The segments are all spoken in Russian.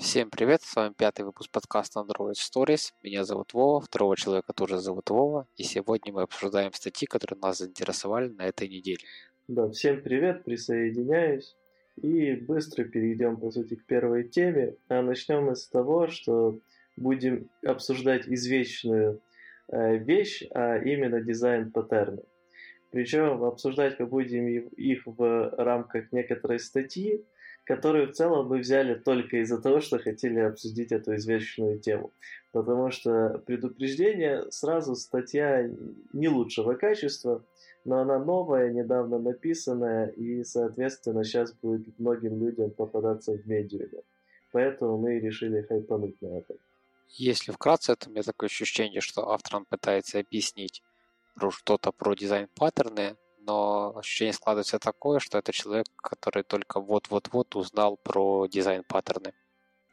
Всем привет, с вами пятый выпуск подкаста Android Stories. Меня зовут Вова, второго человека тоже зовут Вова, и сегодня мы обсуждаем статьи, которые нас заинтересовали на этой неделе. Да, всем привет, присоединяюсь. И быстро перейдем, по сути, к первой теме. А начнем мы с того, что будем обсуждать извечную э, вещь, а именно дизайн паттерна. Причем обсуждать мы будем их в рамках некоторой статьи, которую в целом мы взяли только из-за того, что хотели обсудить эту извечную тему. Потому что предупреждение, сразу статья не лучшего качества, но она новая, недавно написанная, и, соответственно, сейчас будет многим людям попадаться в медиуме. Поэтому мы решили хайпануть на этом. Если вкратце, то у меня такое ощущение, что автор он пытается объяснить про что-то про дизайн паттерны, но ощущение складывается такое, что это человек, который только вот-вот-вот узнал про дизайн паттерны.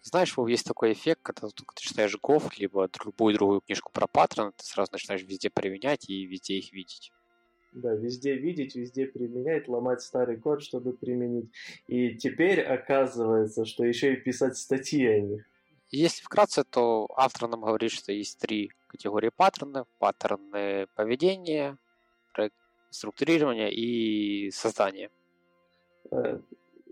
Знаешь, есть такой эффект, когда ты читаешь Гоф, либо любую другую книжку про паттерны, ты сразу начинаешь везде применять и везде их видеть. Да, везде видеть, везде применять, ломать старый код, чтобы применить. И теперь оказывается, что еще и писать статьи о них. Если вкратце, то автор нам говорит, что есть три категории паттернов. Паттерны поведения, структурирования и создания. Э,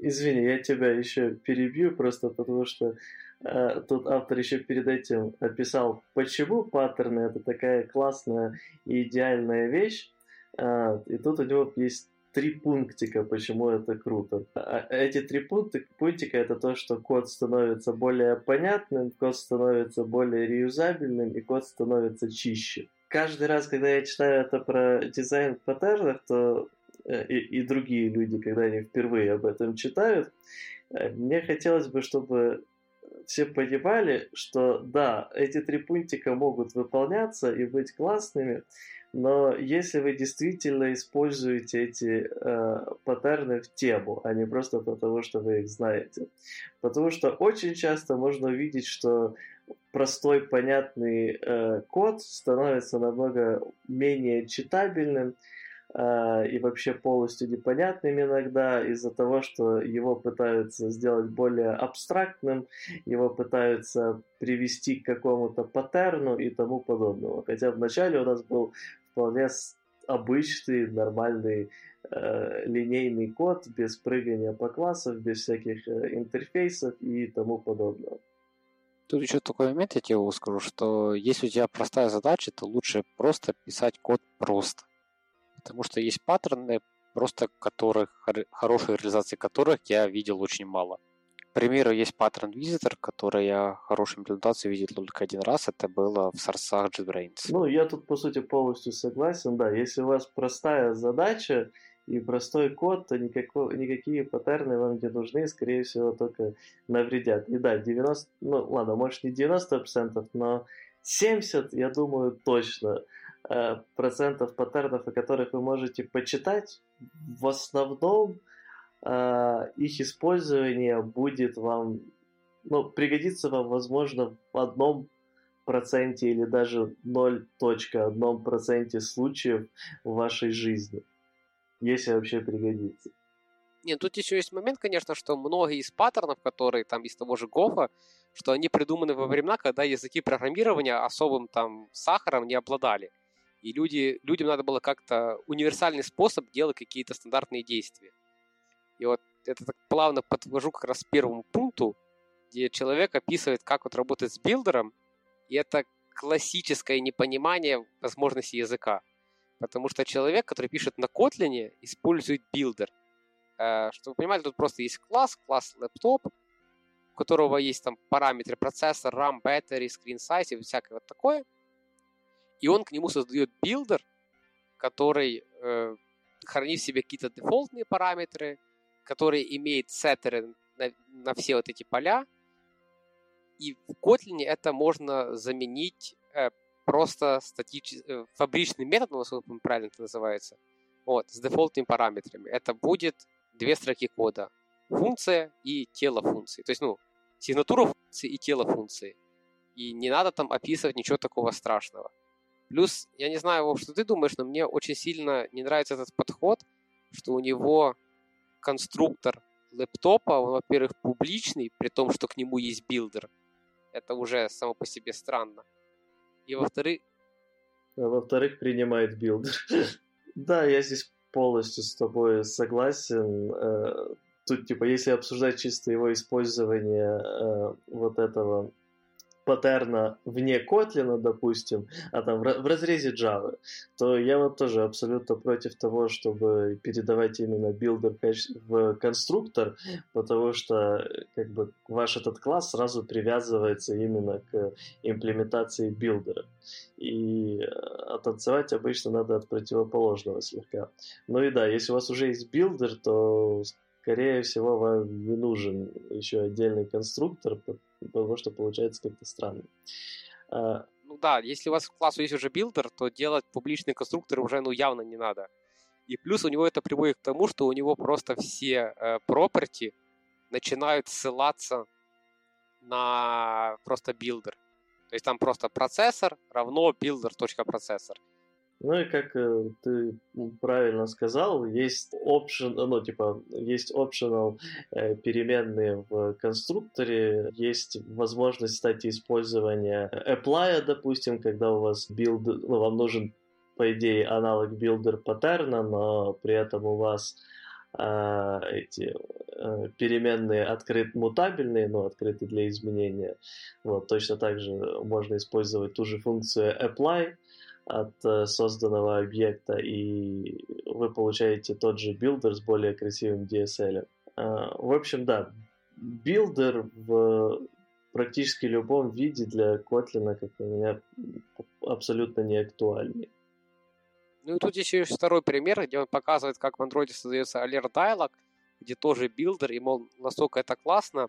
извини, я тебя еще перебью, просто потому что э, тут автор еще перед этим описал, почему паттерны это такая классная и идеальная вещь. Э, и тут у него есть три пунктика, почему это круто. А эти три пункта, пунктика это то, что код становится более понятным, код становится более реюзабельным и код становится чище каждый раз, когда я читаю это про дизайн в то э, и, и другие люди, когда они впервые об этом читают, э, мне хотелось бы, чтобы все понимали, что да, эти три пунктика могут выполняться и быть классными, но если вы действительно используете эти э, паттерны в тему, а не просто потому, что вы их знаете. Потому что очень часто можно увидеть, что простой, понятный э, код становится намного менее читабельным э, и вообще полностью непонятным иногда из-за того, что его пытаются сделать более абстрактным, его пытаются привести к какому-то паттерну и тому подобного. Хотя вначале у нас был вполне обычный, нормальный э, линейный код без прыгания по классам, без всяких э, интерфейсов и тому подобного. Тут еще такой момент, я тебе скажу, что если у тебя простая задача, то лучше просто писать код просто. Потому что есть паттерны, просто которых, хорошей реализации которых я видел очень мало. К примеру, есть паттерн Visitor, который я хорошей имплементации видел только один раз, это было в сорсах JetBrains. Ну, я тут, по сути, полностью согласен, да. Если у вас простая задача, и простой код, то никакого, никакие паттерны вам не нужны, скорее всего, только навредят. И да, 90, ну ладно, может не 90%, но 70, я думаю, точно э, процентов паттернов, о которых вы можете почитать, в основном э, их использование будет вам, ну, пригодится вам, возможно, в одном проценте или даже 0.1 проценте случаев в вашей жизни если вообще пригодится. Нет, тут еще есть момент, конечно, что многие из паттернов, которые там из того же Гофа, что они придуманы во времена, когда языки программирования особым там сахаром не обладали. И люди, людям надо было как-то универсальный способ делать какие-то стандартные действия. И вот это так плавно подвожу как раз к первому пункту, где человек описывает, как вот работает с билдером, и это классическое непонимание возможностей языка. Потому что человек, который пишет на Kotlin, использует builder. Э, чтобы вы понимали, тут просто есть класс, класс laptop, у которого есть там параметры процессор, RAM, battery, screen size и всякое вот такое. И он к нему создает builder, который э, хранит в себе какие-то дефолтные параметры, который имеет сеттеры на, на все вот эти поля. И в Kotlin это можно заменить э, просто статич... Э, фабричный метод, насколько правильно это называется, вот, с дефолтными параметрами. Это будет две строки кода. Функция и тело функции. То есть, ну, сигнатура функции и тело функции. И не надо там описывать ничего такого страшного. Плюс, я не знаю, что ты думаешь, но мне очень сильно не нравится этот подход, что у него конструктор laptop'а, он, во-первых, публичный, при том, что к нему есть builder. Это уже само по себе странно. И во-вторых... А во-вторых, принимает builder. да, я здесь полностью с тобой согласен. Э, тут, типа, если обсуждать чисто его использование э, вот этого паттерна вне Kotlin, допустим, а там в разрезе Java, то я вот тоже абсолютно против того, чтобы передавать именно builder в конструктор, потому что как бы ваш этот класс сразу привязывается именно к имплементации builder'а. И оттанцевать обычно надо от противоположного слегка. Ну и да, если у вас уже есть builder, то скорее всего, вам не нужен еще отдельный конструктор, потому что получается как-то странно. А, ну да, если у вас в классу есть уже builder, то делать публичный конструктор уже ну явно не надо. И плюс у него это приводит к тому, что у него просто все э, property начинают ссылаться на просто builder. То есть там просто процессор равно builder.processor. Ну и как э, ты правильно сказал, есть option, ну типа есть optional э, переменные в конструкторе, есть возможность, кстати, использования apply, допустим, когда у вас build, ну вам нужен по идее аналог builder паттерна, но при этом у вас э, эти э, переменные открыт мутабельные, но открыты для изменения. Вот точно так же можно использовать ту же функцию apply от э, созданного объекта, и вы получаете тот же builder с более красивым DSL. А, в общем, да, builder в практически любом виде для Kotlin, как у меня, абсолютно не актуальный. Ну и тут еще есть второй пример, где он показывает, как в Android создается alert dialog, где тоже builder, и, мол, насколько это классно.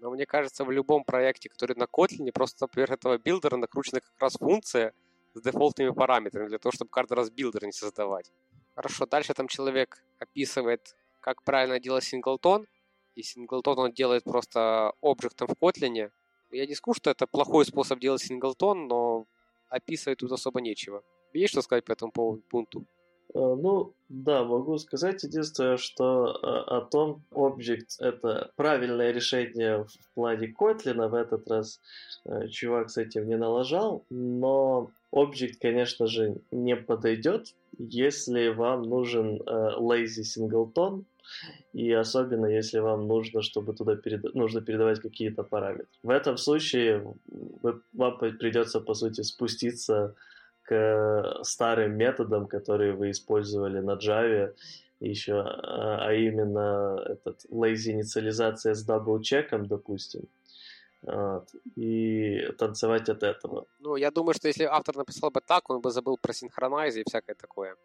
Но мне кажется, в любом проекте, который на Kotlin, просто поверх этого builder'а накручена как раз функция, с дефолтными параметрами для того, чтобы каждый раз builder не создавать. Хорошо, дальше там человек описывает, как правильно делать singleton, и singleton он делает просто объектом в Kotlin. Я не скажу, что это плохой способ делать синглтон, но описывать тут особо нечего. Есть что сказать по этому пункту? Э, ну, да, могу сказать единственное, что э, о том, Object — это правильное решение в плане Kotlin, в этот раз э, чувак с этим не налажал, но Object, конечно же, не подойдет, если вам нужен lazy singleton, и особенно если вам нужно, чтобы туда перед... нужно передавать какие-то параметры. В этом случае вам придется, по сути, спуститься к старым методам, которые вы использовали на Java еще, а, а именно этот lazy инициализация с дабл-чеком, допустим, вот, и танцевать от этого. Ну, я думаю, что если автор написал бы так, он бы забыл про синхронайз и всякое такое.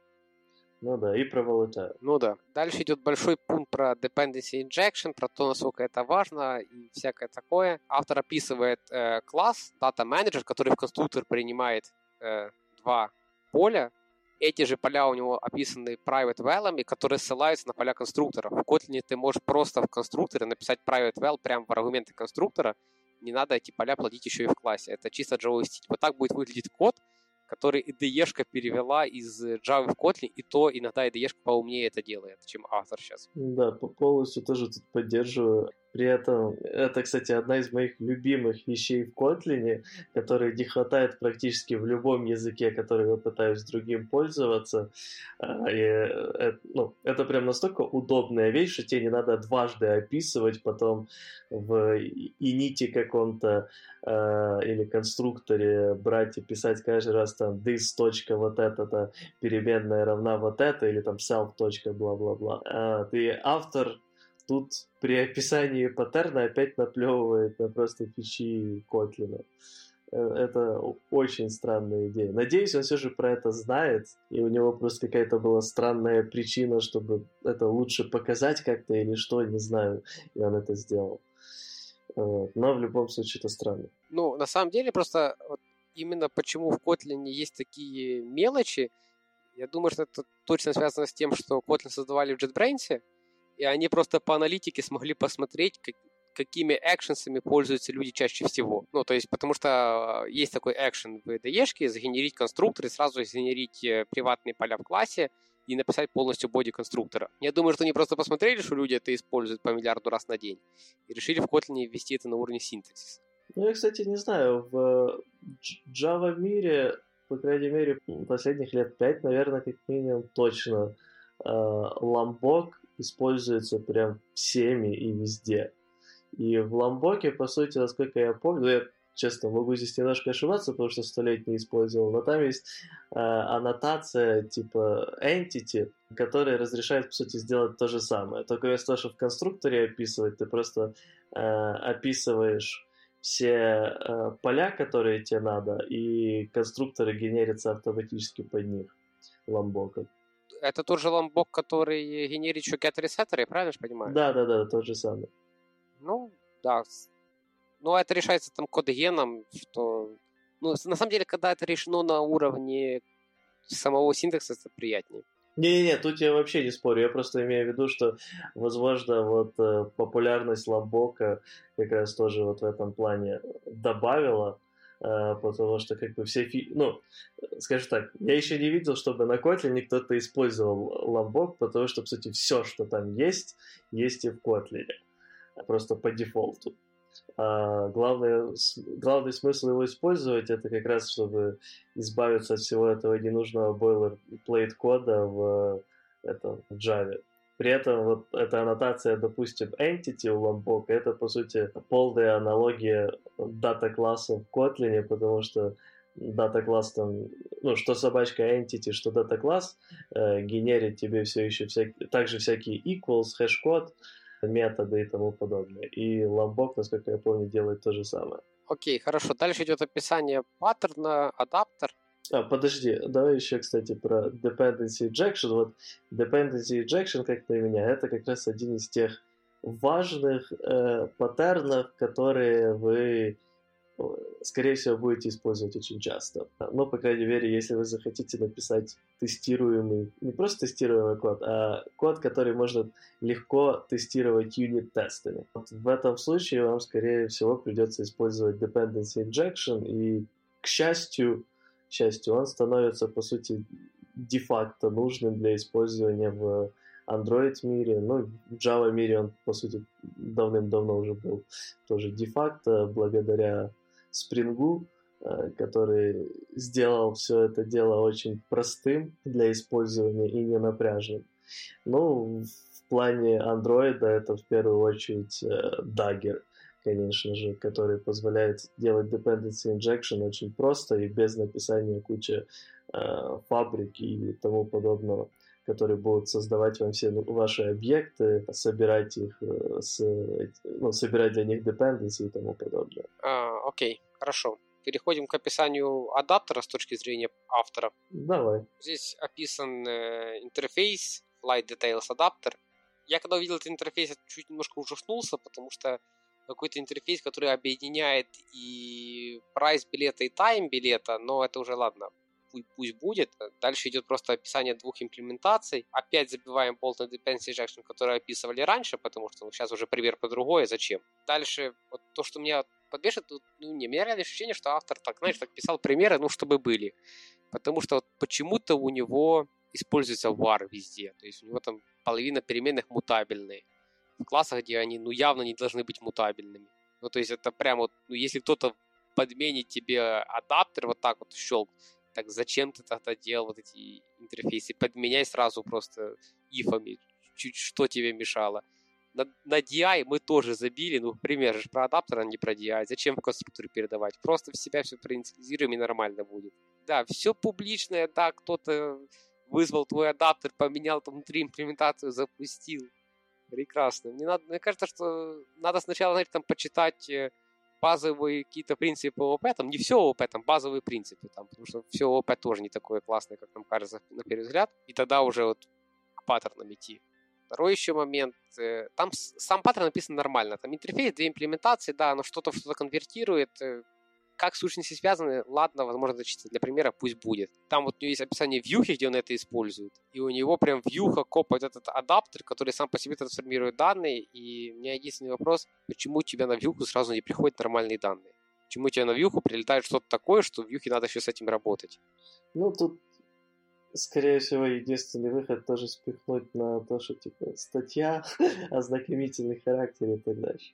Ну да, и про volatile. Ну да. Дальше идет большой пункт про dependency injection, про то, насколько это важно и всякое такое. Автор описывает э, класс Data Manager, который в конструктор принимает э, два поля. Эти же поля у него описаны private val'ами, которые ссылаются на поля конструктора. В Kotlin ты можешь просто в конструкторе написать private val прямо в аргументы конструктора. Не надо эти поля платить еще и в классе. Это чисто Java стиль. Вот так будет выглядеть код, который IDE-шка перевела из Java в Kotlin, и то иногда IDE-шка поумнее это делает, чем автор сейчас. Да, полностью тоже тут поддерживаю. При этом это, кстати, одна из моих любимых вещей в Kotlin, которой не хватает практически в любом языке, который я пытаюсь другим пользоваться. А, и э, ну, это прям настолько удобная вещь, что тебе не надо дважды описывать потом в ините каком-то э, или конструкторе брать и писать каждый раз там this вот это-то переменная равна вот это или там self бла-бла-бла. А, ты автор тут при описании паттерна опять наплевывает на просто фичи Котлина. Э, это очень странная идея. Надеюсь, он все же про это знает, и у него просто какая-то была странная причина, чтобы это лучше показать как-то или что, не знаю, и он это сделал. Но в любом случае это странно. Ну, на самом деле, просто вот именно почему в Kotlin есть такие мелочи, я думаю, что это точно связано с тем, что Kotlin создавали в JetBrains, и они просто по аналитике смогли посмотреть, как, какими экшенсами пользуются люди чаще всего. Ну, то есть, потому что э, есть такой экшен в IDE, сгенерить конструктор и сразу сгенерить э, приватные поля в классе, и написать полностью боди конструктора. Я думаю, что они просто посмотрели, что люди это используют по миллиарду раз на день, и решили в Kotlin ввести это на уровне синтаксиса. Ну, я, кстати, не знаю, в Java мире, по крайней мере, последних лет пять, наверное, как минимум точно, ламбок используется прям всеми и везде. И в ламбоке, по сути, насколько я помню, ну, я честно, могу здесь немножко ошибаться, потому что сто лет не использовал, но там есть э, аннотация типа entity, которая разрешает, по сути, сделать то же самое. Только вместо того, чтобы в конструкторе описывать, ты просто э, описываешь все э, поля, которые тебе надо, и конструкторы генерятся автоматически под них ламбоком. Это тот же ламбок, который генерит еще get ресеттеры, правильно же понимаю? Да, да, да, тот же самый. Ну, да, ну, это решается там код-геном, что... Ну, на самом деле, когда это решено на уровне самого синтакса, это приятнее. Не-не-не, тут я вообще не спорю. Я просто имею в виду, что, возможно, вот э, популярность Ламбока как раз тоже вот в этом плане добавила, потому что как бы все... Фи... Ну, скажем так, я еще не видел, чтобы на Kotlin кто-то использовал Ламбок, потому что, по сути, все, что там есть, есть и в Kotlin. Просто по дефолту. А главное, главный смысл его использовать это как раз, чтобы избавиться от всего этого ненужного boilerplate кода в, это, в Java. При этом вот эта аннотация, допустим, entity у Lombok, это, по сути, полная аналогия data класса в Kotlin, потому что data класс там, ну, что собачка entity, что data класс э, генерит тебе все еще всякие, также всякие equals, хэш-код, методы и тому подобное. И Lombok, насколько я помню, делает то же самое. Окей, хорошо. Дальше идет описание паттерна, адаптер. А, подожди, давай еще, кстати, про dependency injection. Вот dependency injection, как для меня, это как раз один из тех важных э, паттернов, которые вы скорее всего, будете использовать очень часто. Но, по крайней мере, если вы захотите написать тестируемый, не просто тестируемый код, а код, который можно легко тестировать юнит-тестами. Вот в этом случае вам, скорее всего, придется использовать dependency injection, и, к счастью, к счастью, он становится, по сути, де-факто нужным для использования в Android мире, ну, в Java мире он, по сути, давным-давно уже был тоже де-факто, благодаря Spring, э, который сделал все это дело очень простым для использования и не напряжным. Ну, в плане Android это в первую очередь э, Dagger, конечно же, который позволяет делать dependency injection очень просто и без написания кучи э, фабрик и тому подобного которые будут создавать вам все ваши объекты, собирать их, с, ну, собирать для них dependency и тому подобное. А, окей. Хорошо. Переходим к описанию адаптера с точки зрения автора. Давай. Здесь описан э, интерфейс Flight Details Adapter. Я когда увидел этот интерфейс, я чуть немножко ужаснулся, потому что какой-то интерфейс, который объединяет и прайс билета, и тайм билета, но это уже ладно, пусть будет. Дальше идет просто описание двух имплементаций. Опять забиваем Bolt and Dependency Injection, который описывали раньше, потому что ну, сейчас уже пример по другое, зачем. Дальше вот то, что меня подбешивает, ну, не, у меня реально ощущение, что автор так, знаешь, так писал примеры, ну, чтобы были. Потому что вот почему-то у него используется var везде. То есть у него там половина переменных мутабельные. Классах, где они, ну, явно не должны быть мутабельными. Ну, то есть это прямо ну, если кто-то подменит тебе адаптер вот так вот щелк, так зачем ты тогда делал вот эти интерфейсы? Подменяй сразу просто ифами, чуть что тебе мешало. На, на DI мы тоже забили, ну, пример же про адаптер, а не про DI. Зачем в конструкторе передавать? Просто в себя все проинициализируем и нормально будет. Да, все публичное, да, кто-то вызвал твой адаптер, поменял там внутри имплементацию, запустил. Прекрасно. Мне, надо, мне кажется, что надо сначала, знаете, там почитать э, базовые какие-то принципы ООП, там не все ООП, там базовые принципы, там, потому что все ООП тоже не такое классное, как нам кажется на первый взгляд, и тогда уже вот к паттернам идти. Второй еще момент, э, там сам паттерн написан нормально, там интерфейс, две имплементации, да, оно что-то что-то конвертирует, э, как сущности связаны, ладно, возможно, чисто для примера пусть будет. Там вот у него есть описание вьюхи, где он это использует, и у него прям вьюха копает этот адаптер, который сам по себе трансформирует данные, и у меня единственный вопрос, почему у тебя на вьюху сразу не приходят нормальные данные? Почему у тебя на вьюху прилетает что-то такое, что в вьюхе надо еще с этим работать? Ну, тут скорее всего, единственный выход тоже спихнуть на то, что типа статья, ознакомительный характер и так дальше.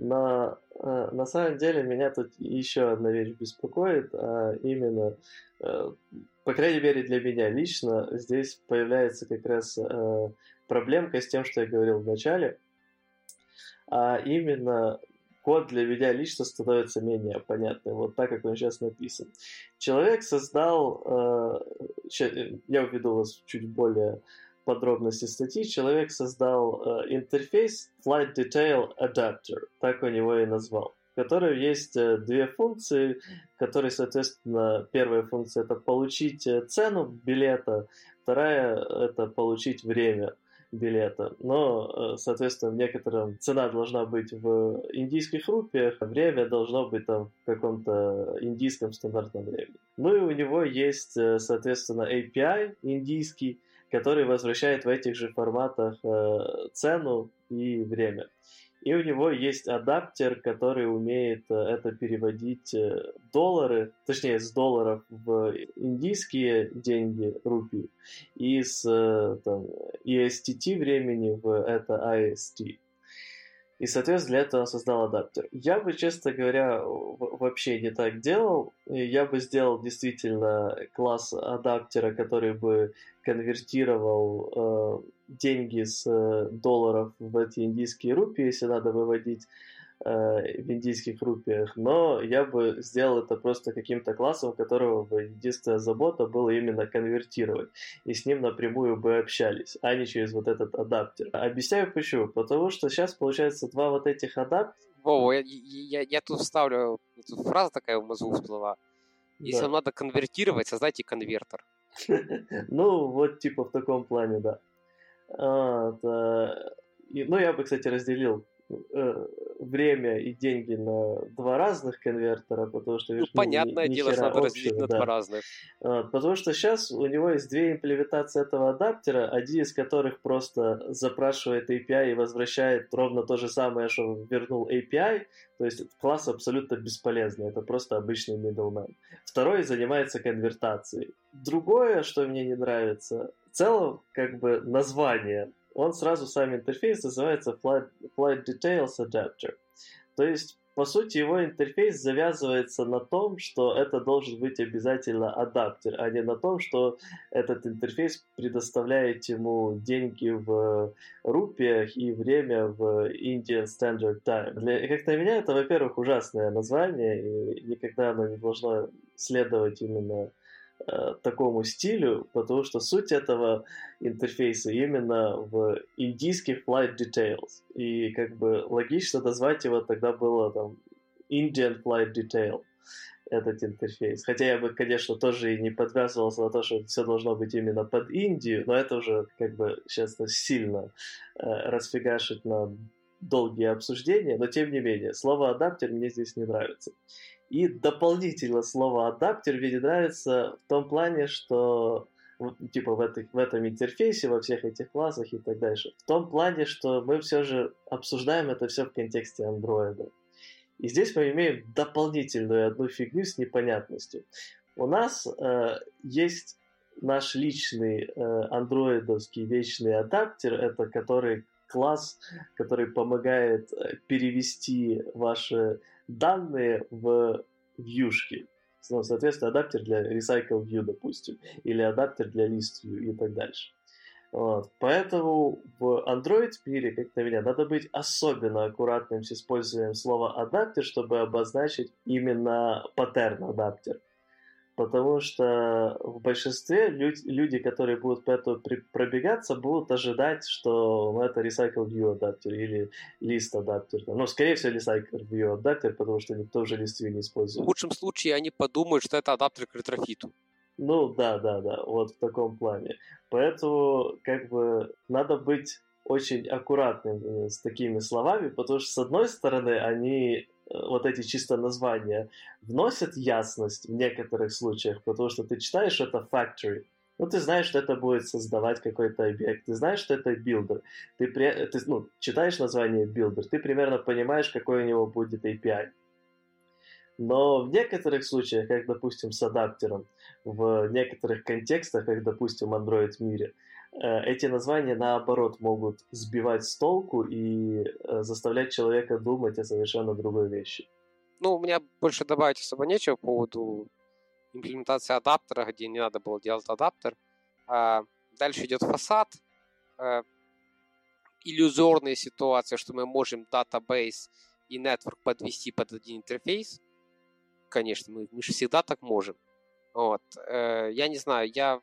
Но э, на самом деле меня тут еще одна вещь беспокоит, а именно, э, по крайней мере для меня лично, здесь появляется как раз э, проблемка с тем, что я говорил в начале, а именно код для меня лично становится менее понятным, вот так, как он сейчас написан. Человек создал, э, я введу вас чуть более подробности статьи, человек создал э, интерфейс Flight Detail Adapter, так он его и назвал, в котором есть э, две функции, которые, соответственно, первая функция это получить э, цену билета, вторая это получить время билета. Но, э, соответственно, в некотором цена должна быть в индийских рупиях, а время должно быть там в каком-то индийском стандартном времени. Ну и у него есть, э, соответственно, API индийский, который возвращает в этих же форматах э, цену и время. И у него есть адаптер, который умеет э, это переводить э, доллары, точнее с долларов в индийские деньги, рупии, и с там, ESTT времени в это IST. И, соответственно, для этого создал адаптер. Я бы, честно говоря, вообще не так делал. Я бы сделал действительно класс адаптера, который бы конвертировал э, деньги с э, долларов в эти индийские рупии, если надо выводить э, в индийских рупиях, но я бы сделал это просто каким-то классом, которого единственная забота была именно конвертировать, и с ним напрямую бы общались, а не через вот этот адаптер. Объясняю почему. Потому что сейчас получается два вот этих адаптера. Вова, я, я, я тут вставлю, тут фраза такая в мозгу всплыла. Если да. вам надо конвертировать, создайте конвертер. Ну, вот типа в таком плане, да. А, ну, я бы, кстати, разделил время и деньги на два разных конвертера, потому что... Ну, понятное ни, дело, что надо разделить на да. два разных. Вот, потому что сейчас у него есть две имплементации этого адаптера, один из которых просто запрашивает API и возвращает ровно то же самое, что вернул API, то есть класс абсолютно бесполезный, это просто обычный middleman. Второй занимается конвертацией. Другое, что мне не нравится, в целом, как бы название он сразу сам интерфейс называется Flight, Flight Details Adapter. То есть, по сути, его интерфейс завязывается на том, что это должен быть обязательно адаптер, а не на том, что этот интерфейс предоставляет ему деньги в рупиях и время в Indian Standard Time. Для, как на меня, это, во-первых, ужасное название, и никогда оно не должно следовать именно такому стилю, потому что суть этого интерфейса именно в индийских flight details. И как бы логично назвать его тогда было там Indian flight detail этот интерфейс. Хотя я бы, конечно, тоже и не подвязывался на то, что все должно быть именно под Индию, но это уже как бы сейчас сильно э, расфигашить на долгие обсуждения, но тем не менее, слово адаптер мне здесь не нравится. И дополнительно слово адаптер мне нравится в том плане, что типа в, этой, в этом интерфейсе, во всех этих классах и так дальше. В том плане, что мы все же обсуждаем это все в контексте андроида. И здесь мы имеем дополнительную одну фигню с непонятностью. У нас э, есть наш личный э, андроидовский вечный адаптер, это который класс, который помогает э, перевести ваши данные в вьюшки. Ну, соответственно, адаптер для Recycle View, допустим, или адаптер для List View и так дальше. Вот. Поэтому в Android мире, как на меня, надо быть особенно аккуратным с использованием слова адаптер, чтобы обозначить именно паттерн адаптер потому что в большинстве люди, люди которые будут по этому пробегаться, будут ожидать, что ну, это Recycle View адаптер или List адаптер. Ну, скорее всего, Recycle View адаптер, потому что никто уже List View не использует. В лучшем случае они подумают, что это адаптер к ретрофиту. Ну, да, да, да, вот в таком плане. Поэтому, как бы, надо быть очень аккуратным э, с такими словами, потому что, с одной стороны, они вот эти чисто названия вносят ясность в некоторых случаях, потому что ты читаешь это factory, ну, ты знаешь, что это будет создавать какой-то объект, ты знаешь, что это builder, ты, ты ну, читаешь название builder, ты примерно понимаешь, какой у него будет API. Но в некоторых случаях, как, допустим, с адаптером, в некоторых контекстах, как, допустим, Android мире, э, эти названия, наоборот, могут сбивать с толку и э, заставлять человека думать о совершенно другой вещи. Ну, у меня больше добавить особо нечего по поводу имплементации адаптера, где не надо было делать адаптер. А дальше идет фасад. А, иллюзорные ситуации, что мы можем database и network подвести под один интерфейс. Конечно, мы, мы же всегда так можем. Вот. Э, я не знаю, я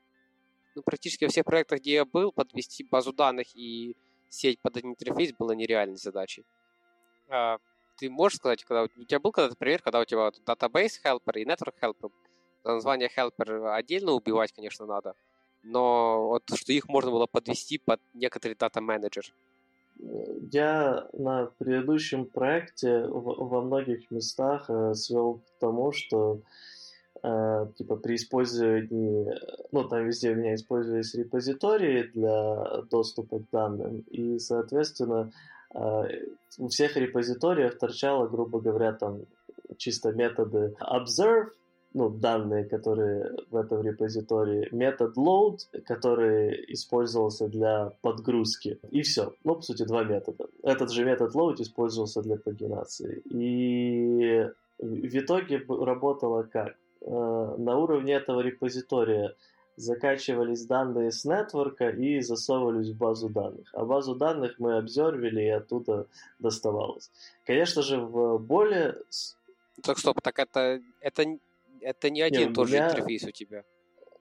ну, практически во всех проектах, где я был, подвести базу данных и сеть под один интерфейс было нереальной задачей. А, ты можешь сказать, когда у тебя был когда-то пример, когда у тебя database helper и network helper, название helper отдельно убивать, конечно, надо, но вот что их можно было подвести под некоторый дата менеджер. Я на предыдущем проекте во многих местах э, свел к тому, что э, типа при использовании, ну там везде у меня использовались репозитории для доступа к данным, и соответственно э, у всех репозиториях торчало, грубо говоря, там чисто методы observe, ну, данные, которые в этом репозитории, метод load, который использовался для подгрузки, и все. Ну, по сути, два метода. Этот же метод load использовался для пагинации. И в итоге работало как? Э, на уровне этого репозитория закачивались данные с нетворка и засовывались в базу данных. А базу данных мы обзорвили и оттуда доставалось. Конечно же, в более... Так стоп, так это, это это не один Нет, тоже меня... интерфейс у тебя.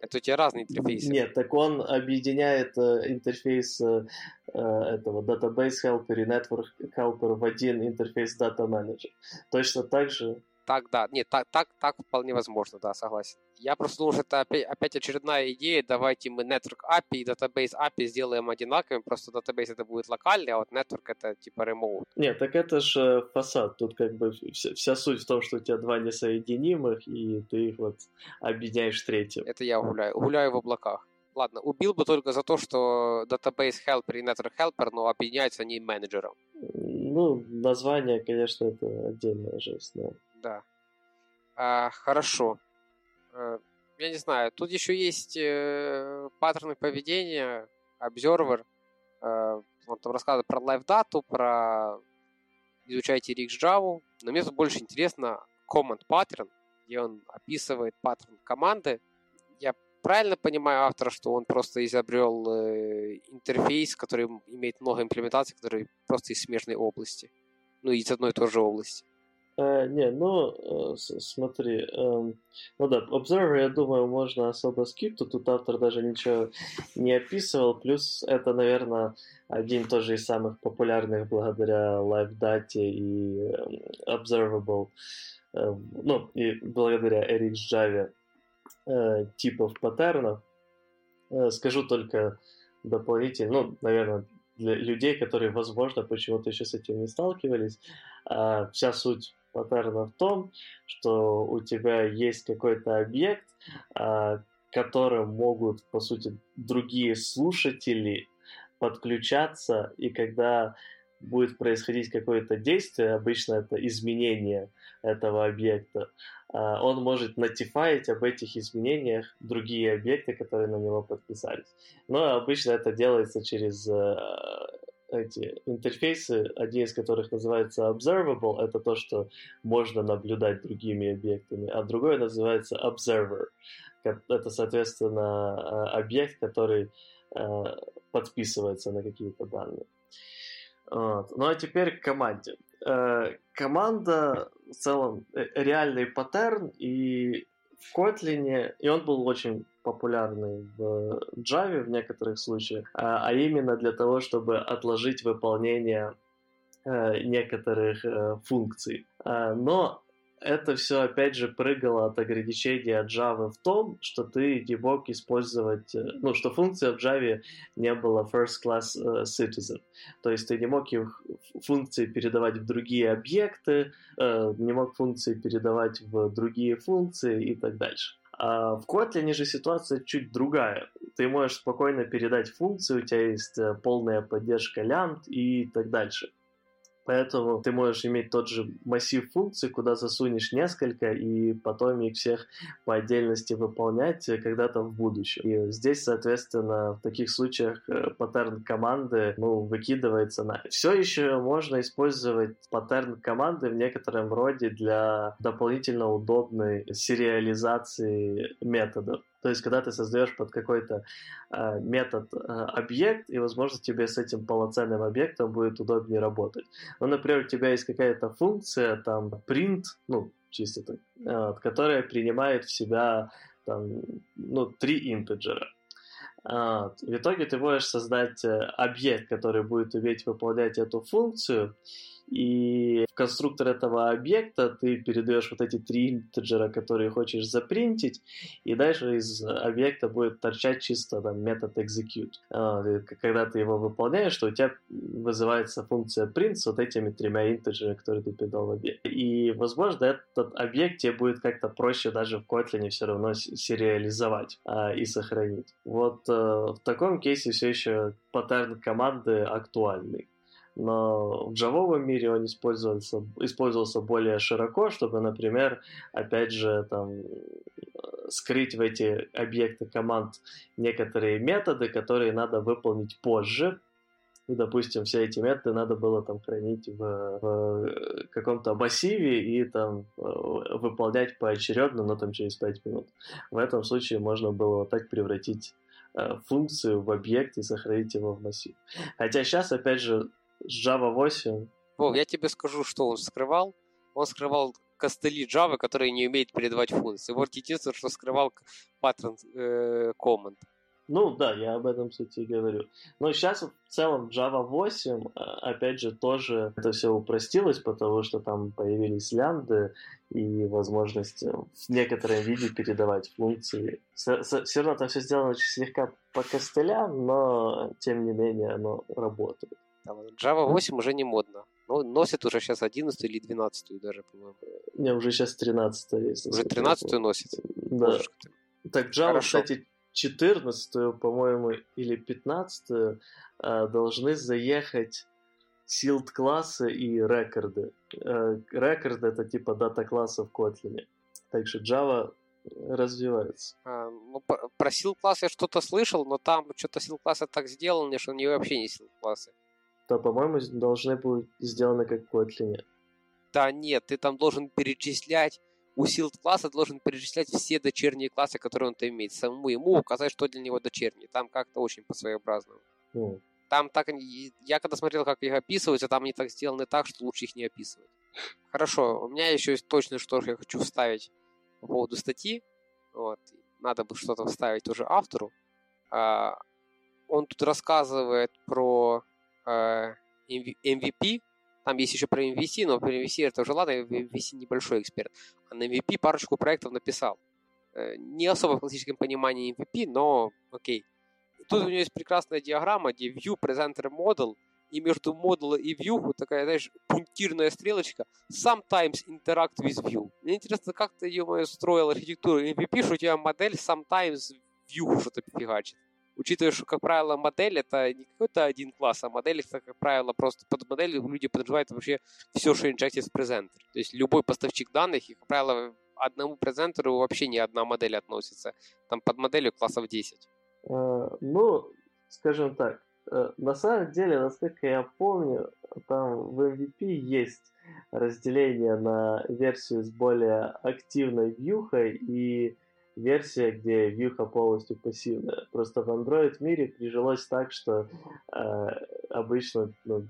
Это у тебя разные интерфейсы. Нет, так он объединяет э, интерфейс э, э этого Database Helper и Network Helper в один интерфейс Data Manager. Точно так же так, да. Нет, так, так, так вполне возможно, да, согласен. Я просто думал, что это опять, опять очередная идея. Давайте мы Network API и Database API сделаем одинаковым. Просто Database это будет локальный, а вот Network это типа remote. Нет, так это же э, фасад. Тут как бы вся, вся суть в том, что у тебя два несоединимых, и ты их вот объединяешь третьим. Это я гуляю. Гуляю в облаках. Ладно, убил бы только за то, что Database Helper и Network Helper, но объединяются они менеджером. Ну, название, конечно, это отдельная жесть, да да. А, хорошо. А, я не знаю, тут еще есть э, паттерны поведения, observer. Э, он там рассказывает про LiveData, про изучайте RxJava. Но мне тут больше интересно command pattern, где он описывает паттерн команды. Я правильно понимаю автора, что он просто изобрел э, интерфейс, который имеет много имплементаций, которые просто из смежной области. Ну, из одной и той же области. Э, не, ну, э, смотри, э, ну да, Observer, я думаю, можно особо скипнуть, тут автор даже ничего не описывал, плюс это, наверное, один тоже из самых популярных благодаря LiveData и э, Observable, э, ну, и благодаря RxJava э, типов паттернов. Скажу только дополнительно, ну, наверное, для людей, которые, возможно, почему-то еще с этим не сталкивались, э, вся суть паттерна в том, что у тебя есть какой-то объект, а, которым могут, по сути, другие слушатели подключаться, и когда будет происходить какое-то действие, обычно это изменение этого объекта, а, он может нотифаить об этих изменениях другие объекты, которые на него подписались. Но обычно это делается через э, эти интерфейсы, один из которых называется observable, это то, что можно наблюдать другими объектами, а другой называется observer. Это, соответственно, а, объект, который а, подписывается на какие-то данные. Вот. Ну а теперь к команде. Э, команда в целом э, реальный паттерн, и Kotlin, и он был очень популярный в Java в некоторых случаях, а, а именно для того, чтобы отложить выполнение э, некоторых э, функций. А, но это все, опять же, прыгало от ограничения Java в том, что ты не мог использовать, э, ну, что функция в Java не была first-class citizen. То есть ты не мог их функции передавать в другие объекты, не мог функции передавать в другие функции и так дальше. А в Kotlin же ситуация чуть другая. Ты можешь спокойно передать функцию, у тебя есть э, полная поддержка лямбд и так дальше. Поэтому ты можешь иметь тот же массив функций, куда засунешь несколько, и потом их всех по отдельности выполнять когда-то в будущем. И здесь, соответственно, в таких случаях э, паттерн команды ну, выкидывается на... Все еще можно использовать паттерн команды в некотором роде для дополнительно удобной сериализации методов. То есть, когда ты создаешь под какой-то э, метод э, объект, и, возможно, тебе с этим полноценным объектом будет удобнее работать. Ну, например, у тебя есть какая-то функция, там, print, ну, чисто так, э, которая принимает в себя, там, ну, три интеджера. Э, в итоге ты можешь создать э, объект, который будет уметь выполнять эту функцию, и в конструктор этого объекта ты передаешь вот эти три интеджера, которые хочешь запринтить, и дальше из объекта будет торчать чисто там, метод execute. А, когда ты его выполняешь, то у тебя вызывается функция print с вот этими тремя интеджерами, которые ты передал в объект. И, возможно, этот объект тебе будет как-то проще даже в Kotlin все равно сериализовать а, и сохранить. Вот а, в таком кейсе все еще паттерн команды актуальный но в джавовом мире он использовался, использовался более широко, чтобы, например, опять же, там, скрыть в эти объекты команд некоторые методы, которые надо выполнить позже, и, допустим, все эти методы надо было там хранить в, в каком-то массиве и там э, выполнять поочередно, но там через 5 минут. В этом случае можно было вот так превратить э, функцию в объект и сохранить его в массив. Хотя сейчас, опять же, Java 8. Вов, я тебе скажу, что он скрывал. Он скрывал костыли Java, которые не умеют передавать функции. Вот единственное, что скрывал паттерн э, команд. Ну да, я об этом, кстати, и говорю. Но сейчас в целом Java 8, а, опять же, тоже это все упростилось, потому что там появились лямбды и возможность э, в некотором виде передавать функции. Все равно там все сделано слегка по костылям, но тем не менее оно работает. Java 8 уже не модно. Но носит уже сейчас 11 или 12 даже, по-моему. Не, уже сейчас 13 есть. Уже 13 носит? Да. Боже, так Java, Хорошо. кстати, 14 по-моему, или 15 а, должны заехать силд классы и рекорды. Э, рекорды это типа дата класса в Kotlin. Так что Java развивается. А, ну, про силд класс я что-то слышал, но там что-то силд классы так сделаны, что они вообще не силд классы то, по-моему, должны быть сделаны как в Kotlin. Да нет, ты там должен перечислять, у силд класса должен перечислять все дочерние классы, которые он имеет, самому ему указать, что для него дочерние. Там как-то очень по-своеобразному. Mm. Там так, я когда смотрел, как их описываются, там они так сделаны так, что лучше их не описывать. Хорошо, у меня еще есть точно, что я хочу вставить по поводу статьи. Вот. Надо бы что-то вставить уже автору. А, он тут рассказывает про MVP, там есть еще про MVC, но про MVC это уже ладно, MVC небольшой эксперт. А на MVP парочку проектов написал. Э, не особо в классическом понимании MVP, но окей. Тут у него есть прекрасная диаграмма, где view, presenter, model, и между model и view вот такая, знаешь, пунктирная стрелочка sometimes interact with view. Мне интересно, как ты, ее строил архитектуру MVP, что у тебя модель sometimes view что-то фигачит учитывая, что, как правило, модель это не какой-то один класс, а модель это, как правило, просто под моделью люди подразумевают вообще все, что в презентер. То есть любой поставщик данных, и, как правило, одному презентеру вообще ни одна модель относится. Там под моделью классов 10. А, ну, скажем так, э, на самом деле, насколько я помню, там в MVP есть разделение на версию с более активной вьюхой и версия, где вьюха полностью пассивная. Просто в Android мире прижилось так, что э, обычно, ну,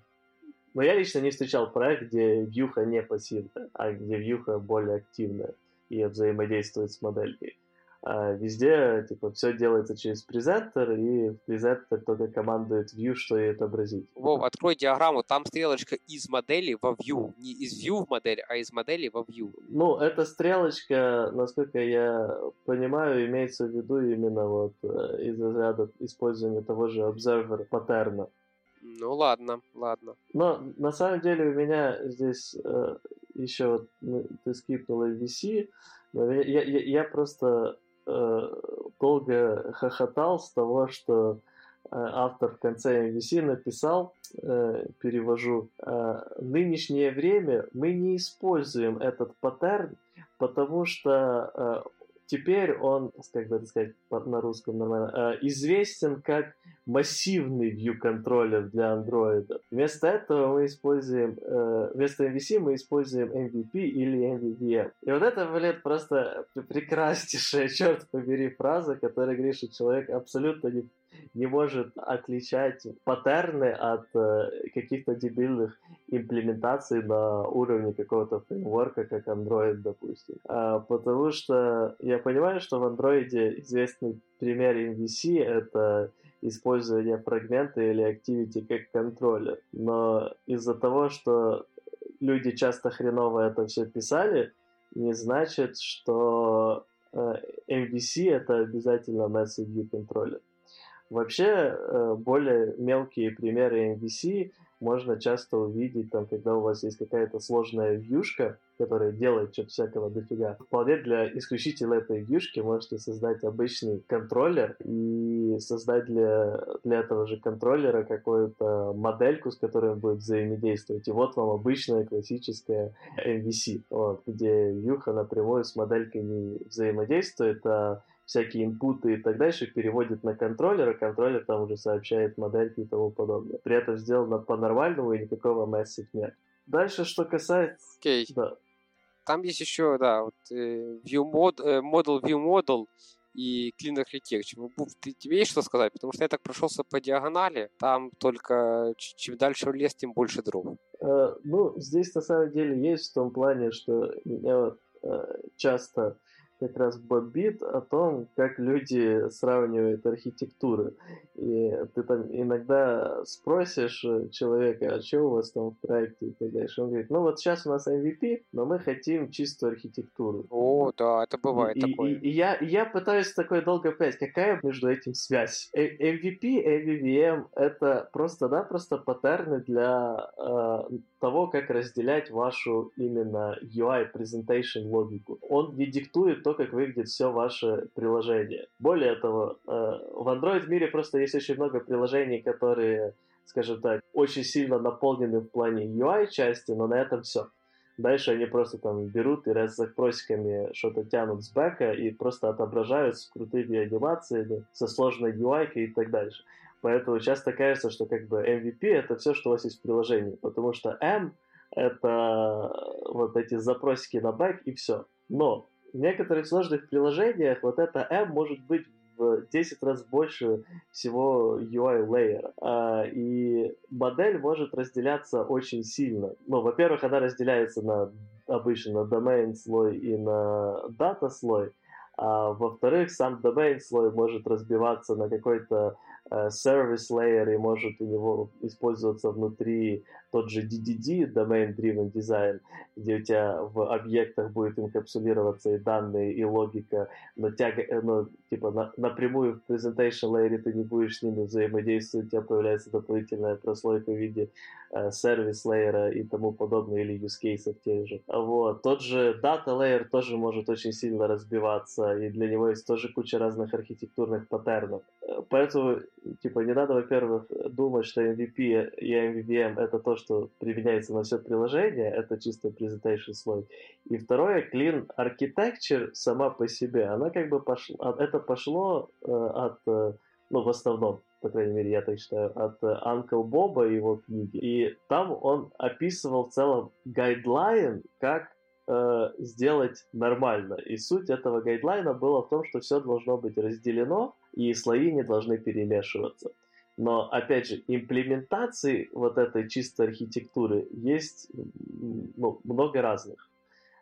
но я лично не встречал проект, где вьюха не пассивная, а где вьюха более активная и взаимодействует с моделькой. А везде, типа, все делается через презентер, и презентер только командует view, что ей отобразить. Вов, открой диаграмму, там стрелочка из модели во view. Не из view в модель, а из модели во view. Ну, эта стрелочка, насколько я понимаю, имеется в виду именно вот э, из разряда использования того же observer паттерна. Ну ладно, ладно. Но на самом деле у меня здесь э, еще вот ну, ты скипнул MVC, но я, я, я просто долго хохотал с того, что автор в конце MVC написал, перевожу, нынешнее время мы не используем этот паттерн, потому что теперь он, как бы это сказать на русском нормально, известен как массивный view контроллер для Android. Вместо этого мы используем, э, вместо MVC мы используем MVP или MVVM. И вот это, блин, просто прекраснейшая, черт побери, фраза, которая говорит, человек абсолютно не, не может отличать паттерны от э, каких-то дебильных имплементаций на уровне какого-то фреймворка, как Android, допустим. А, потому что я понимаю, что в Android известный пример MVC — это использование фрагмента или activity как контроллер. Но из-за того, что люди часто хреново это все писали, не значит, что э, MVC это обязательно message view контроллер. Вообще, э, более мелкие примеры MVC можно часто увидеть, там, когда у вас есть какая-то сложная вьюшка, которая делает что-то всякого дофига. Вполне для исключительно этой вьюшки можете создать обычный контроллер и создать для, для этого же контроллера какую-то модельку, с которой он будет взаимодействовать. И вот вам обычная классическая MVC, вот, где вьюха напрямую с моделькой не взаимодействует, а всякие инпуты и так дальше переводит на контроллер, а контроллер там уже сообщает модельки и тому подобное. При этом сделано по-нормальному и никакого message нет. Дальше, что касается... Okay. Да. Там есть еще, да, вот э, view mod, э, model, view model и clean architecture. Ты, тебе есть что сказать? Потому что я так прошелся по диагонали, там только чем дальше в лес, тем больше дров. Э, ну, здесь на самом деле есть в том плане, что меня вот, э, часто как раз бомбит о том, как люди сравнивают архитектуры. И ты там иногда спросишь человека, а что у вас там в проекте и так дальше. Он говорит, ну вот сейчас у нас MVP, но мы хотим чистую архитектуру. О, да, это бывает и, такое. И, и, я, и я пытаюсь такой долго понять, какая между этим связь. MVP, MVVM — это просто-напросто паттерны для э, того, как разделять вашу именно UI presentation логику. Он не диктует то, как выглядит все ваше приложение. Более того, э, в Android мире просто есть очень много приложений, которые, скажем так, очень сильно наполнены в плане UI части, но на этом все. Дальше они просто там берут и раз запросиками что-то тянут с бэка и просто отображают с крутыми анимациями, со сложной UI и так дальше. Поэтому часто кажется, что как бы MVP это все, что у вас есть в приложении, потому что M это вот эти запросики на бэк и все. Но в некоторых сложных приложениях вот это M может быть в 10 раз больше всего UI лейера. А, и модель может разделяться очень сильно. Ну, во-первых, она разделяется на обычно на domain слой и на data слой. А во-вторых, сам domain слой может разбиваться на какой-то Э, service layer и может у него использоваться внутри тот же DDD, Domain Driven Design, где у тебя в объектах будет инкапсулироваться и данные, и логика, но, тяга, э, но типа на, напрямую в Presentation Layer ты не будешь с ними взаимодействовать, у тебя появляется дополнительная прослойка в виде э, сервис лейера и тому подобное, или use cases тех же. Вот. Тот же Data Layer тоже может очень сильно разбиваться, и для него есть тоже куча разных архитектурных паттернов. Э, поэтому, типа, не надо, во-первых, думать, что MVP и MVVM это то, что применяется на все приложение, это чисто presentation слой. И второе, Clean Architecture сама по себе, она как бы пошла, это пошло э, от, э, ну, в основном, по крайней мере, я так считаю, от Uncle Боба и его книги. И там он описывал в целом гайдлайн, как э, сделать нормально. И суть этого гайдлайна была в том, что все должно быть разделено, и слои не должны перемешиваться. Но, опять же, имплементации вот этой чистой архитектуры есть ну, много разных.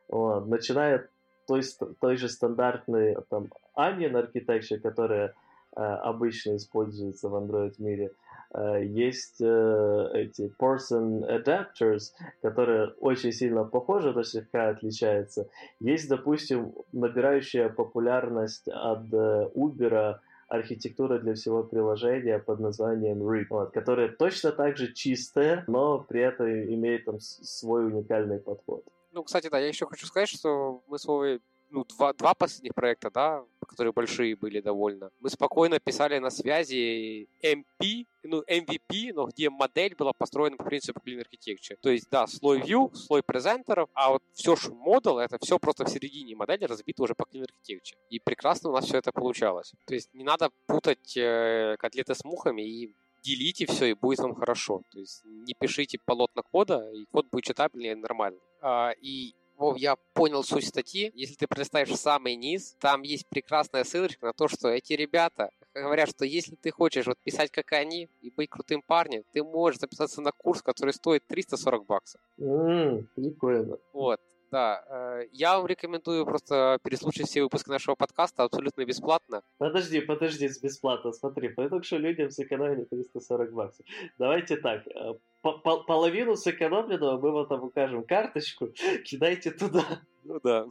Вот, начиная той, той же стандартной там, Onion Architecture, которая э, обычно используется в Android мире, э, есть э, эти person adapters, которые очень сильно похожи, но слегка отличаются. Есть, допустим, набирающая популярность от Uber архитектура для всего приложения под названием RIP, вот, которая точно так же чистая, но при этом имеет там свой уникальный подход. Ну, кстати, да, я еще хочу сказать, что мы с Вовой, ну, два, два последних проекта, да, которые большие были довольно. Мы спокойно писали на связи MP, ну, MVP, но где модель была построена по принципу Clean Architecture. То есть, да, слой view, слой презентеров, а вот все, что модул, это все просто в середине модели разбито уже по Clean Architecture. И прекрасно у нас все это получалось. То есть не надо путать э, котлеты с мухами и делите все, и будет вам хорошо. То есть не пишите полотна кода, и код будет читабельный и нормальный. А, и Вов, я понял суть статьи. Если ты представишь самый низ, там есть прекрасная ссылочка на то, что эти ребята говорят, что если ты хочешь вот писать как они и быть крутым парнем, ты можешь записаться на курс, который стоит 340 баксов. Ммм, прикольно. Вот. Да, э, я вам рекомендую просто переслушать все выпуски нашего подкаста абсолютно бесплатно. Подожди, подожди, бесплатно, смотри, потому что людям сэкономили 340 баксов. Давайте так, э, половину сэкономленного мы вам там укажем карточку, кидайте туда. Ну да.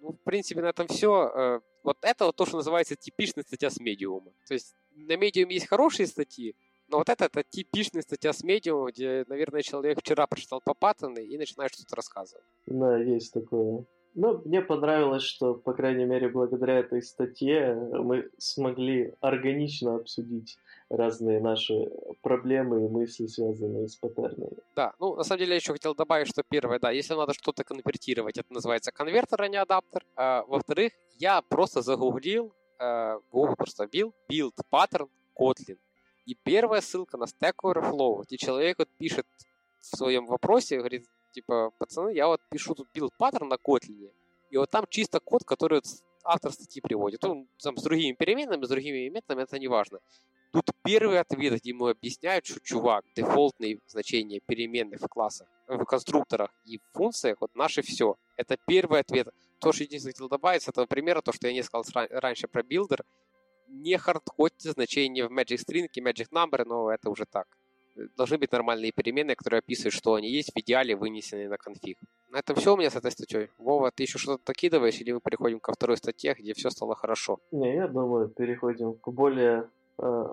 Ну, в принципе, на этом все. Э, вот это вот то, что называется типичная статья с медиума. То есть на медиуме есть хорошие статьи, но вот это, это типичная статья с медиума, где, наверное, человек вчера прочитал по Паттону и начинает что-то рассказывать. Да, есть такое. Ну, мне понравилось, что, по крайней мере, благодаря этой статье мы смогли органично обсудить разные наши проблемы и мысли, связанные с паттернами. Да, ну, на самом деле, я еще хотел добавить, что первое, да, если надо что-то конвертировать, это называется конвертер, а не адаптер. А, во-вторых, я просто загуглил, э, Google просто бил, build pattern Kotlin. И первая ссылка на Stack Overflow, где человек вот пишет в своем вопросе, говорит, типа, пацаны, я вот пишу тут build паттерн на Kotlin, и вот там чисто код, который вот автор статьи приводит. Он там с другими переменными, с другими методами, это не важно. Тут первый ответ, где ему объясняют, что, чувак, дефолтные значения переменных в классах, в конструкторах и в функциях, вот наше все. Это первый ответ. То, что единственное хотел добавить, с этого примера, то, что я не сказал раньше про builder, не хардкодьте значения в Magic String и Magic Number, но это уже так. Должны быть нормальные переменные, которые описывают, что они есть, в идеале вынесенные на конфиг. На этом все у меня с этой статьей. Вова, ты еще что-то докидываешь, или мы переходим ко второй статье, где все стало хорошо? Не, я думаю, переходим к более э,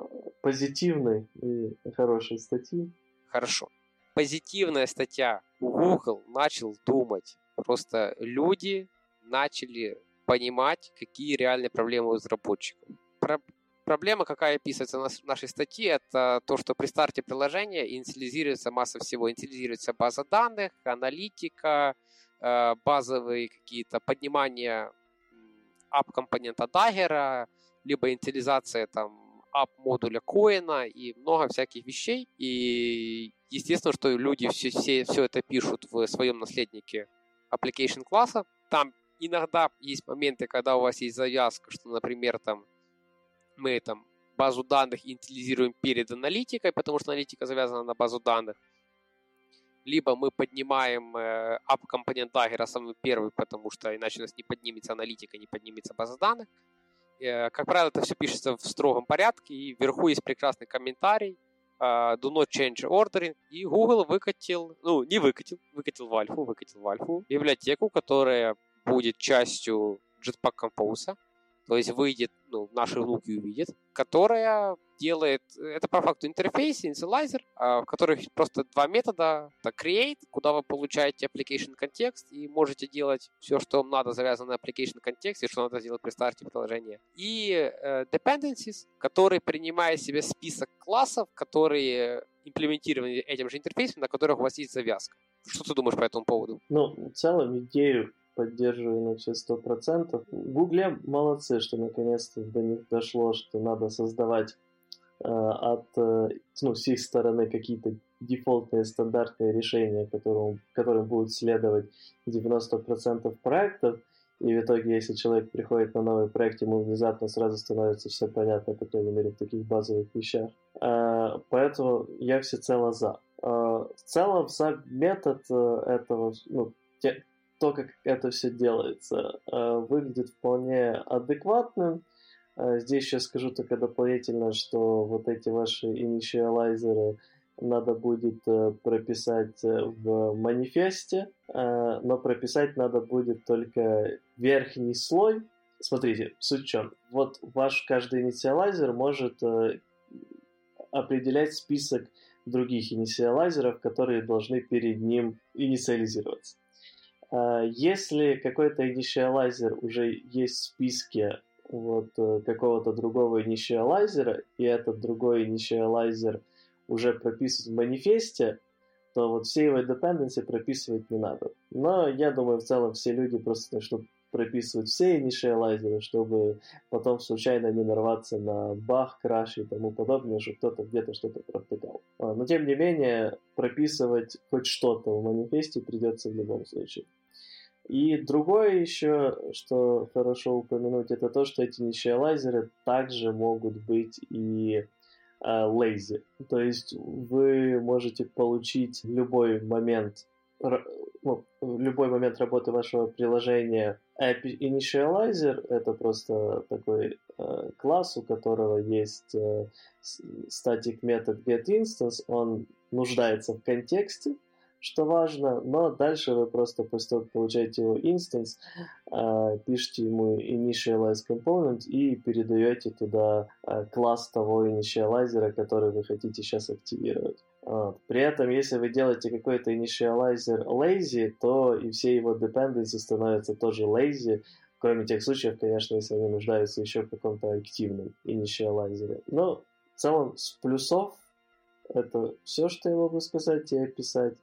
позитивной и хорошей статье. Хорошо. Позитивная статья. Google начал думать. Просто люди начали понимать, какие реальные проблемы у разработчиков про- проблема, какая описывается в нашей статье, это то, что при старте приложения инициализируется масса всего. Инициализируется база данных, аналитика, э, базовые какие-то поднимания app компонента Dagger, либо инициализация там app модуля Koin а и много всяких вещей. И естественно, что люди все, все, все это пишут в своем наследнике application класса. Там иногда есть моменты, когда у вас есть завязка, что, например, там мы там базу данных инициализируем перед аналитикой, потому что аналитика завязана на базу данных. Либо мы поднимаем э, app компонент Dagger самый первый, потому что иначе у нас не поднимется аналитика, не поднимется база данных. Э, как правило, это все пишется в строгом порядке, и вверху есть прекрасный комментарий, э, do not change ordering, и Google выкатил, ну, не выкатил, выкатил в альфу, выкатил в альфу библиотеку, которая будет частью Jetpack Compose, то есть выйдет, ну, наши внуки увидят, которая делает, это по факту интерфейс, инициалайзер, а, в которых просто два метода, это create, куда вы получаете application контекст и можете делать все, что вам надо, завязано на application контексте, что надо сделать при старте приложения. И э, dependencies, который принимает себе список классов, которые имплементированы этим же интерфейсом, на которых у вас есть завязка. Что ты думаешь по этому поводу? Ну, в целом идею поддерживаю на все сто процентов. Гугле молодцы, что наконец-то до них дошло, что надо создавать э, от э, ну, с их стороны какие-то дефолтные стандартные решения, которым, которым будут следовать 90% проектов, и в итоге, если человек приходит на новый проект, ему внезапно сразу становится все понятно, по крайней мере, в таких базовых вещах. Э, поэтому я всецело за. Э, в целом, сам метод э, этого, ну, те, то, как это все делается, э, выглядит вполне адекватным. Э, здесь сейчас скажу только дополнительно, что вот эти ваши инициалайзеры надо будет э, прописать в манифесте, но прописать надо будет только верхний слой. Смотрите, суть в чем. Вот ваш каждый инициалайзер может определять список других инициалайзеров, которые должны перед ним инициализироваться. А, если какой-то initializer уже есть в списке вот э, какого-то другого initializer, и этот другой initializer уже прописан в манифесте, то вот все его dependency прописывать не надо. Но я думаю, в целом все люди просто начнут прописывать все initializеры, чтобы потом случайно не нарваться на баг, краш и тому подобное, что кто-то где-то что-то протыкал. А, но тем не менее, прописывать хоть что-то в манифесте придется в любом случае. И другое еще, что хорошо упомянуть, это то, что эти initializеры также могут быть и Э, lazy. То есть вы можете получить любой момент ну, любой момент работы вашего приложения. Initializer это просто такой э, класс, у которого есть э, static метод getInstance, он нуждается в контексте, что важно, но дальше вы просто после того, как получаете его инстанс, э, пишите ему initialize component и передаете туда э, класс того initializer, который вы хотите сейчас активировать. Вот. При этом, если вы делаете какой-то initializer lazy, то и все его dependency становятся тоже lazy, кроме тех случаев, конечно, если они нуждаются еще в каком-то активном initializer. Но в целом с плюсов это все, что я могу сказать и описать.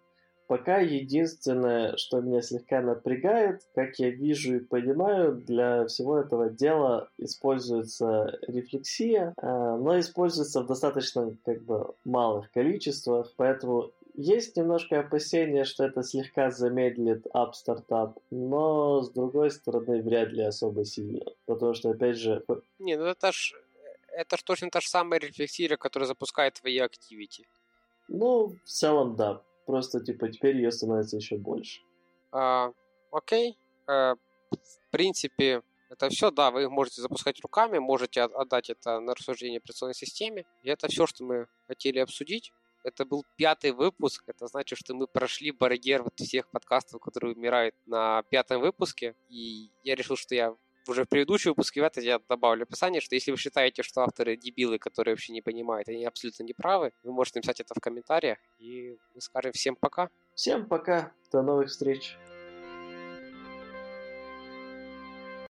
Пока единственное, что меня слегка напрягает, как я вижу и понимаю, для всего этого дела используется рефлексия, а, но используется в достаточно как бы малых количествах, поэтому есть немножко опасения, что это слегка замедлит App Startup, но с другой стороны вряд ли особо сильно, потому что опять же... Не, ну это ж, это ж точно та же самая рефлексия, которая запускает твои activity. Ну, в целом, да. Просто, типа, теперь ее становится еще больше. А, окей. А, в принципе, это все, да, вы можете запускать руками, можете отдать это на рассуждение операционной системе. И это все, что мы хотели обсудить. Это был пятый выпуск. Это значит, что мы прошли барьер вот всех подкастов, которые умирают на пятом выпуске. И я решил, что я уже в предыдущем выпуске в это я добавлю описание, что если вы считаете, что авторы дебилы, которые вообще не понимают, они абсолютно не правы, вы можете написать это в комментариях, и мы скажем всем пока. Всем пока, до новых встреч.